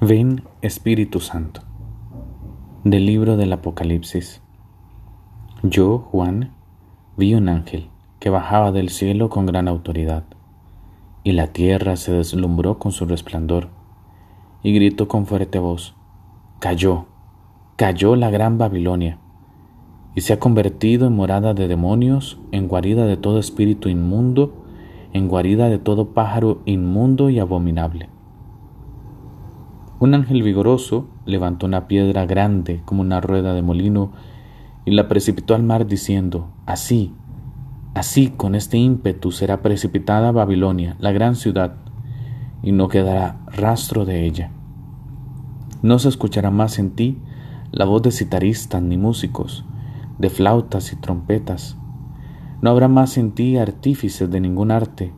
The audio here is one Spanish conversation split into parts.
Ven Espíritu Santo. Del libro del Apocalipsis. Yo, Juan, vi un ángel que bajaba del cielo con gran autoridad, y la tierra se deslumbró con su resplandor, y gritó con fuerte voz, Cayó, cayó la gran Babilonia, y se ha convertido en morada de demonios, en guarida de todo espíritu inmundo, en guarida de todo pájaro inmundo y abominable un ángel vigoroso levantó una piedra grande como una rueda de molino y la precipitó al mar diciendo, Así, así con este ímpetu será precipitada Babilonia, la gran ciudad, y no quedará rastro de ella. No se escuchará más en ti la voz de citaristas ni músicos, de flautas y trompetas. No habrá más en ti artífices de ningún arte,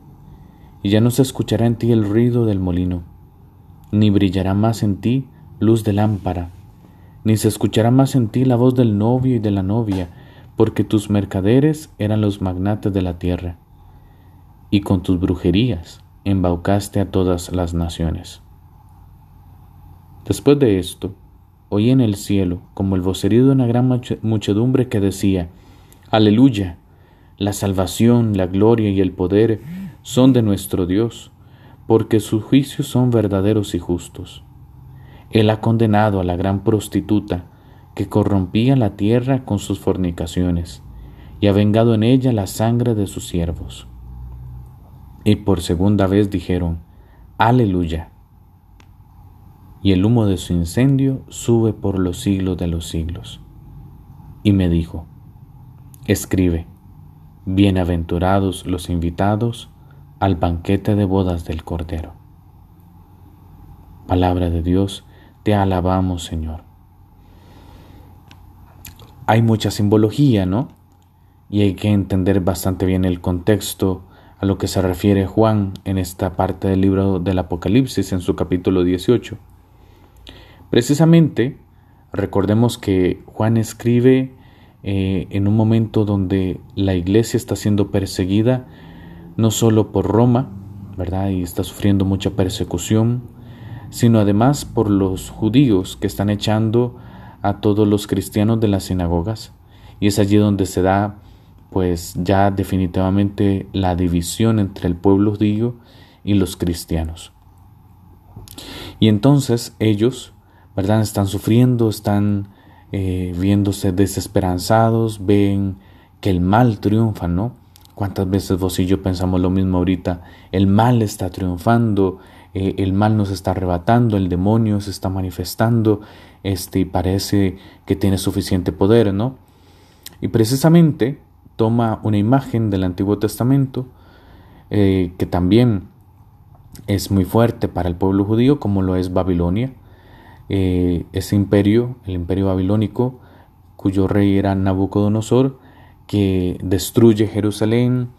y ya no se escuchará en ti el ruido del molino ni brillará más en ti luz de lámpara, ni se escuchará más en ti la voz del novio y de la novia, porque tus mercaderes eran los magnates de la tierra, y con tus brujerías embaucaste a todas las naciones. Después de esto, oí en el cielo como el vocerío de una gran muchedumbre que decía, Aleluya, la salvación, la gloria y el poder son de nuestro Dios porque sus juicios son verdaderos y justos. Él ha condenado a la gran prostituta que corrompía la tierra con sus fornicaciones, y ha vengado en ella la sangre de sus siervos. Y por segunda vez dijeron, Aleluya. Y el humo de su incendio sube por los siglos de los siglos. Y me dijo, Escribe, Bienaventurados los invitados al banquete de bodas del Cordero. Palabra de Dios, te alabamos Señor. Hay mucha simbología, ¿no? Y hay que entender bastante bien el contexto a lo que se refiere Juan en esta parte del libro del Apocalipsis en su capítulo 18. Precisamente, recordemos que Juan escribe eh, en un momento donde la iglesia está siendo perseguida no solo por Roma, ¿verdad? Y está sufriendo mucha persecución, sino además por los judíos que están echando a todos los cristianos de las sinagogas. Y es allí donde se da pues ya definitivamente la división entre el pueblo judío y los cristianos. Y entonces ellos, ¿verdad? Están sufriendo, están eh, viéndose desesperanzados, ven que el mal triunfa, ¿no? ¿Cuántas veces vos y yo pensamos lo mismo ahorita? El mal está triunfando, eh, el mal nos está arrebatando, el demonio se está manifestando, este, y parece que tiene suficiente poder, ¿no? Y precisamente toma una imagen del Antiguo Testamento eh, que también es muy fuerte para el pueblo judío, como lo es Babilonia. Eh, ese imperio, el imperio babilónico, cuyo rey era Nabucodonosor, que destruye Jerusalén,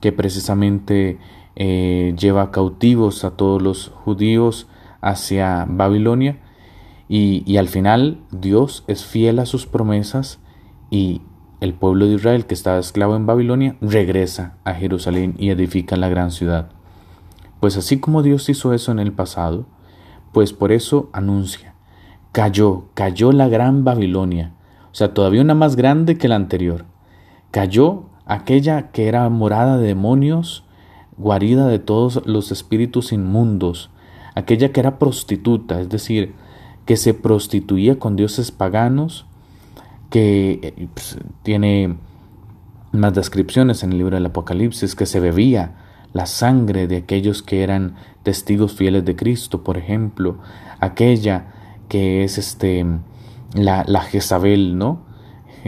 que precisamente eh, lleva cautivos a todos los judíos hacia Babilonia. Y, y, al final Dios es fiel a sus promesas y el pueblo de Israel que estaba esclavo en Babilonia regresa a Jerusalén y edifica la gran ciudad. Pues así como Dios hizo eso en el pasado, pues por eso anuncia, cayó, cayó la gran Babilonia, o sea, todavía una más grande que la anterior Cayó aquella que era morada de demonios, guarida de todos los espíritus inmundos, aquella que era prostituta, es decir, que se prostituía con dioses paganos, que eh, pues, tiene más descripciones en el libro del Apocalipsis, que se bebía la sangre de aquellos que eran testigos fieles de Cristo, por ejemplo, aquella que es este la, la Jezabel, ¿no?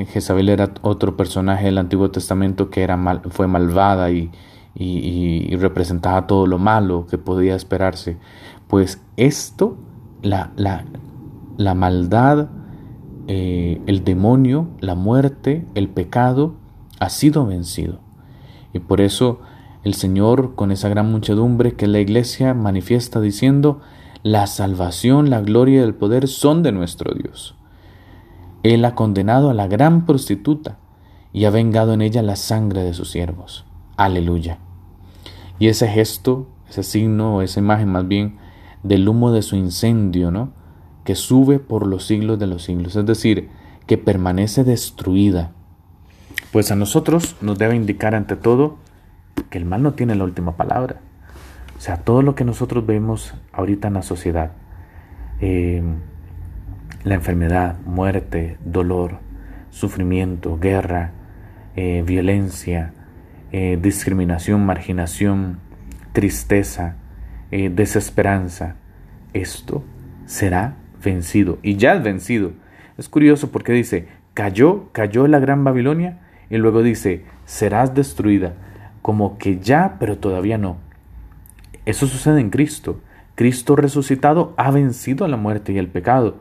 Jezabel era otro personaje del Antiguo Testamento que era mal, fue malvada y, representaba todo lo malo que podía esperarse. Pues esto, la, la, la maldad, eh, el demonio, la muerte, el pecado, ha sido vencido. Y por eso el Señor, con esa gran muchedumbre que la iglesia manifiesta diciendo, la salvación, la gloria y el poder son de nuestro Dios. Él ha condenado a la gran prostituta y ha vengado en ella la sangre de sus siervos. Aleluya. Y ese gesto, ese signo, esa imagen más bien, del humo de su incendio, ¿no? Que sube por los siglos de los siglos, es decir, que permanece destruida. Pues a nosotros nos debe indicar ante todo que el mal no tiene la última palabra. O sea, todo lo que nosotros vemos ahorita en la sociedad, eh, la enfermedad, muerte, dolor, sufrimiento, guerra, eh, violencia, eh, discriminación, marginación, tristeza, desesperanza, esto será vencido y ya es vencido. Es curioso porque dice, cayó, cayó la gran Babilonia y luego dice, serás destruida, como que ya, pero todavía no. Eso sucede en Cristo. Cristo resucitado ha vencido a la muerte y el pecado,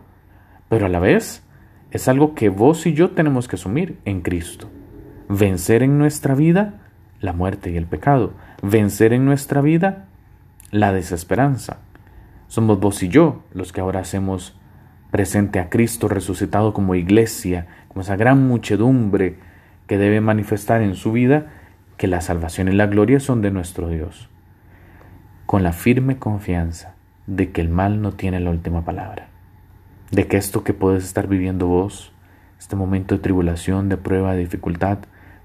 pero a la vez es algo que vos y yo tenemos que asumir en Cristo. Vencer en nuestra vida la muerte y el pecado. Vencer en nuestra vida la desesperanza. Somos vos y yo los que ahora hacemos presente a Cristo resucitado como iglesia, como esa gran muchedumbre que debe manifestar en su vida que la salvación y la gloria son de nuestro Dios con la firme confianza de que el mal no tiene la última palabra, de que esto que puedes estar viviendo vos, este momento de tribulación, de prueba, de dificultad,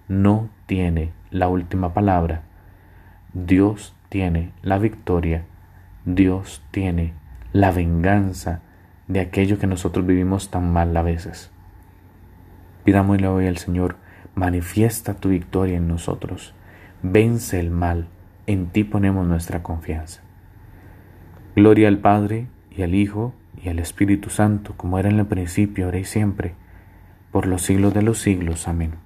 no tiene la última palabra. Dios tiene la victoria, Dios tiene la venganza de aquello que nosotros vivimos tan mal a veces. Pidámosle hoy al Señor, manifiesta tu victoria en nosotros, vence el mal, en ti ponemos nuestra confianza. Gloria al Padre, y al Hijo, y al Espíritu Santo, como era en el principio, ahora y siempre, por los siglos de los siglos. Amén.